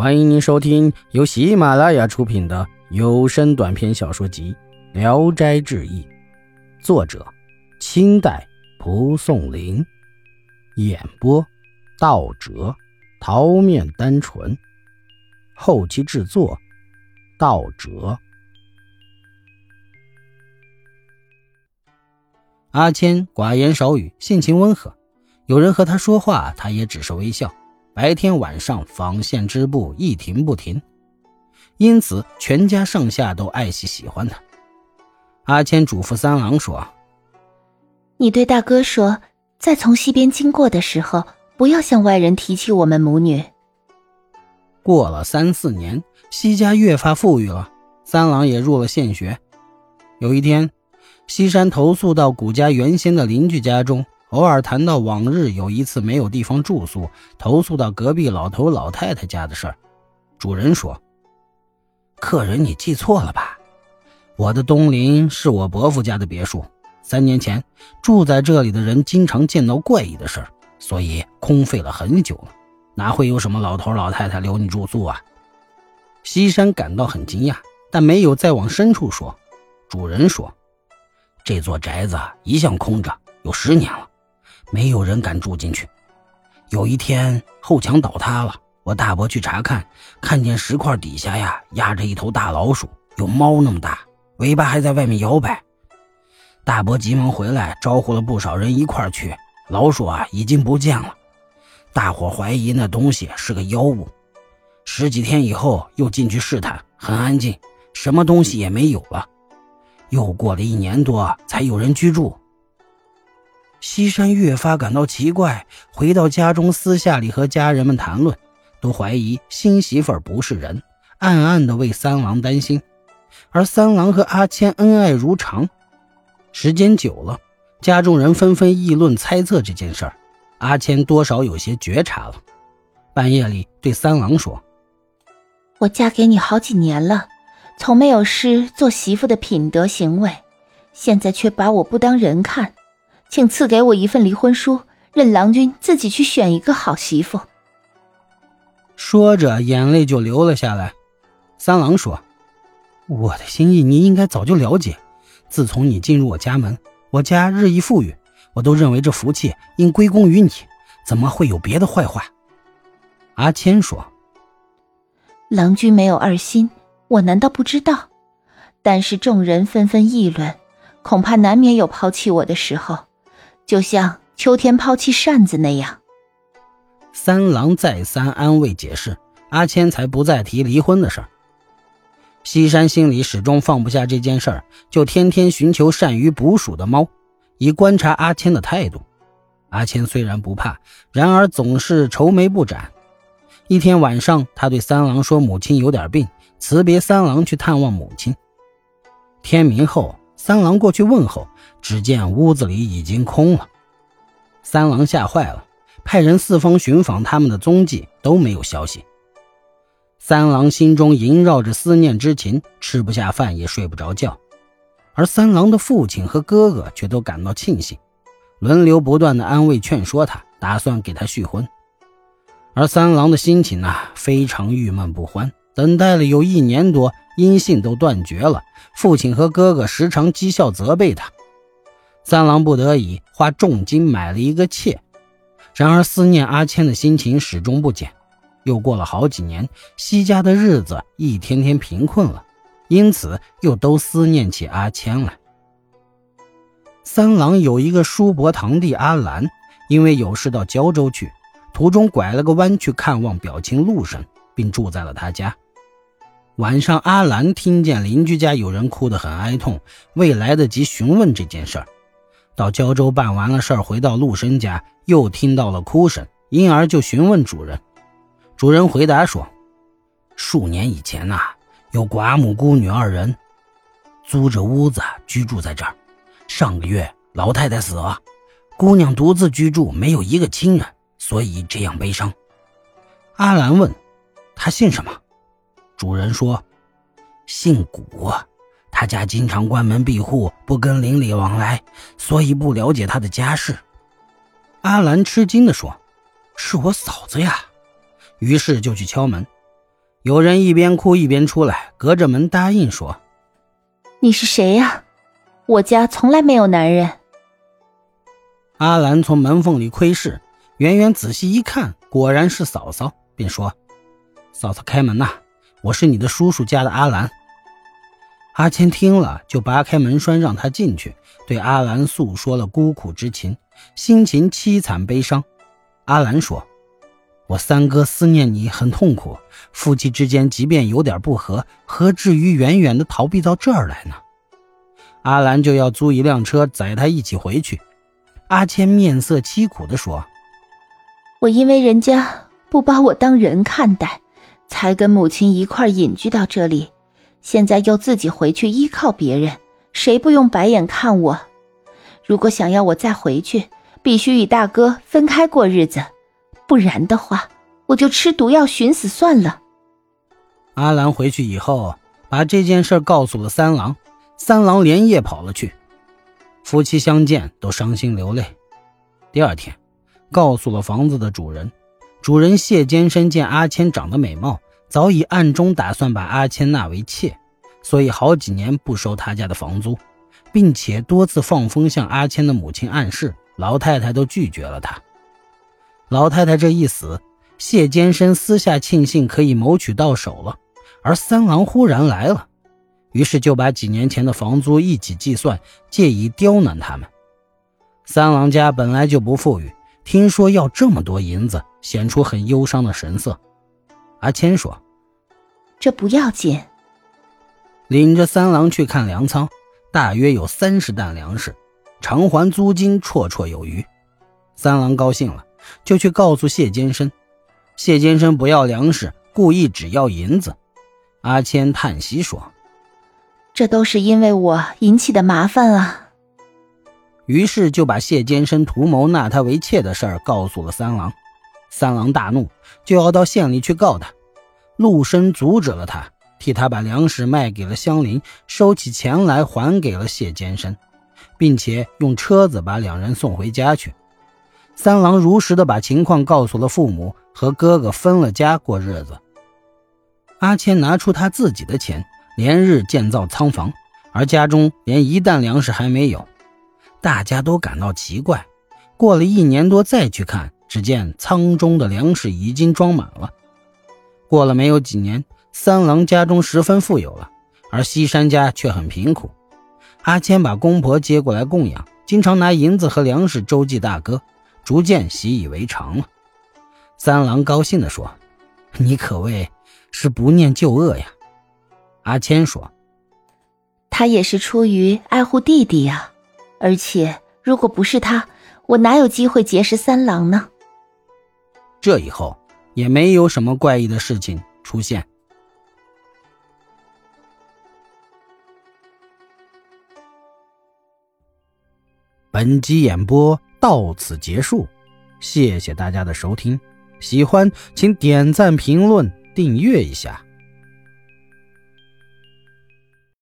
欢迎您收听由喜马拉雅出品的有声短篇小说集《聊斋志异》，作者：清代蒲松龄，演播：道哲、桃面单纯，后期制作：道哲。阿谦寡言少语，性情温和，有人和他说话，他也只是微笑。白天晚上纺线织布一停不停，因此全家上下都爱惜喜欢他。阿谦嘱咐三郎说：“你对大哥说，在从西边经过的时候，不要向外人提起我们母女。”过了三四年，西家越发富裕了，三郎也入了县学。有一天，西山投宿到古家原先的邻居家中。偶尔谈到往日有一次没有地方住宿，投诉到隔壁老头老太太家的事儿，主人说：“客人，你记错了吧？我的东邻是我伯父家的别墅。三年前住在这里的人经常见到怪异的事儿，所以空废了很久了，哪会有什么老头老太太留你住宿啊？”西山感到很惊讶，但没有再往深处说。主人说：“这座宅子一向空着，有十年了。”没有人敢住进去。有一天后墙倒塌了，我大伯去查看，看见石块底下呀压着一头大老鼠，有猫那么大，尾巴还在外面摇摆。大伯急忙回来，招呼了不少人一块去。老鼠啊已经不见了，大伙怀疑那东西是个妖物。十几天以后又进去试探，很安静，什么东西也没有了。又过了一年多，才有人居住。西山越发感到奇怪，回到家中，私下里和家人们谈论，都怀疑新媳妇儿不是人，暗暗的为三郎担心。而三郎和阿谦恩爱如常，时间久了，家中人纷纷议论猜测这件事儿。阿谦多少有些觉察了，半夜里对三郎说：“我嫁给你好几年了，从没有失做媳妇的品德行为，现在却把我不当人看。”请赐给我一份离婚书，任郎君自己去选一个好媳妇。说着，眼泪就流了下来。三郎说：“我的心意你应该早就了解。自从你进入我家门，我家日益富裕，我都认为这福气应归功于你，怎么会有别的坏话？”阿谦说：“郎君没有二心，我难道不知道？但是众人纷纷议论，恐怕难免有抛弃我的时候。”就像秋天抛弃扇子那样，三郎再三安慰解释，阿谦才不再提离婚的事儿。西山心里始终放不下这件事儿，就天天寻求善于捕鼠的猫，以观察阿谦的态度。阿谦虽然不怕，然而总是愁眉不展。一天晚上，他对三郎说：“母亲有点病。”辞别三郎去探望母亲。天明后。三郎过去问候，只见屋子里已经空了。三郎吓坏了，派人四方寻访他们的踪迹，都没有消息。三郎心中萦绕着思念之情，吃不下饭，也睡不着觉。而三郎的父亲和哥哥却都感到庆幸，轮流不断的安慰劝说他，打算给他续婚。而三郎的心情呢，非常郁闷不欢。等待了有一年多，音信都断绝了。父亲和哥哥时常讥笑责备他，三郎不得已花重金买了一个妾。然而思念阿谦的心情始终不减。又过了好几年，西家的日子一天天贫困了，因此又都思念起阿谦来。三郎有一个叔伯堂弟阿兰，因为有事到胶州去，途中拐了个弯去看望表亲陆神。并住在了他家。晚上，阿兰听见邻居家有人哭得很哀痛，未来得及询问这件事儿。到胶州办完了事儿，回到陆生家，又听到了哭声，因而就询问主人。主人回答说：“数年以前呐，有寡母孤女二人，租着屋子居住在这儿。上个月老太太死了，姑娘独自居住，没有一个亲人，所以这样悲伤。”阿兰问。她姓什么？主人说，姓古。他家经常关门闭户，不跟邻里往来，所以不了解他的家事。阿兰吃惊地说：“是我嫂子呀！”于是就去敲门。有人一边哭一边出来，隔着门答应说：“你是谁呀？我家从来没有男人。”阿兰从门缝里窥视，远远仔细一看，果然是嫂嫂，便说：“嫂嫂开门呐，我是你的叔叔家的阿兰。”阿谦听了，就拔开门栓让他进去，对阿兰诉说了孤苦之情，心情凄惨悲伤。阿兰说。我三哥思念你很痛苦，夫妻之间即便有点不和，何至于远远的逃避到这儿来呢？阿兰就要租一辆车载他一起回去。阿谦面色凄苦地说：“我因为人家不把我当人看待，才跟母亲一块隐居到这里，现在又自己回去依靠别人，谁不用白眼看我？如果想要我再回去，必须与大哥分开过日子。”不然的话，我就吃毒药寻死算了。阿兰回去以后，把这件事告诉了三郎，三郎连夜跑了去。夫妻相见都伤心流泪。第二天，告诉了房子的主人。主人谢坚生见阿谦长得美貌，早已暗中打算把阿谦纳为妾，所以好几年不收他家的房租，并且多次放风向阿谦的母亲暗示，老太太都拒绝了他。老太太这一死，谢坚生私下庆幸可以谋取到手了，而三郎忽然来了，于是就把几年前的房租一起计算，借以刁难他们。三郎家本来就不富裕，听说要这么多银子，显出很忧伤的神色。阿谦说：“这不要紧。”领着三郎去看粮仓，大约有三十担粮食，偿还租金绰绰有余。三郎高兴了。就去告诉谢坚生，谢坚生不要粮食，故意只要银子。阿谦叹息说：“这都是因为我引起的麻烦啊。”于是就把谢坚生图谋纳他为妾的事儿告诉了三郎。三郎大怒，就要到县里去告他。陆生阻止了他，替他把粮食卖给了乡邻，收起钱来还给了谢坚生，并且用车子把两人送回家去。三郎如实的把情况告诉了父母，和哥哥分了家过日子。阿谦拿出他自己的钱，连日建造仓房，而家中连一担粮食还没有。大家都感到奇怪。过了一年多再去看，只见仓中的粮食已经装满了。过了没有几年，三郎家中十分富有了，而西山家却很贫苦。阿谦把公婆接过来供养，经常拿银子和粮食周济大哥。逐渐习以为常了。三郎高兴地说：“你可谓是不念旧恶呀。”阿谦说：“他也是出于爱护弟弟呀。而且如果不是他，我哪有机会结识三郎呢？”这以后也没有什么怪异的事情出现。本集演播。到此结束，谢谢大家的收听。喜欢请点赞、评论、订阅一下。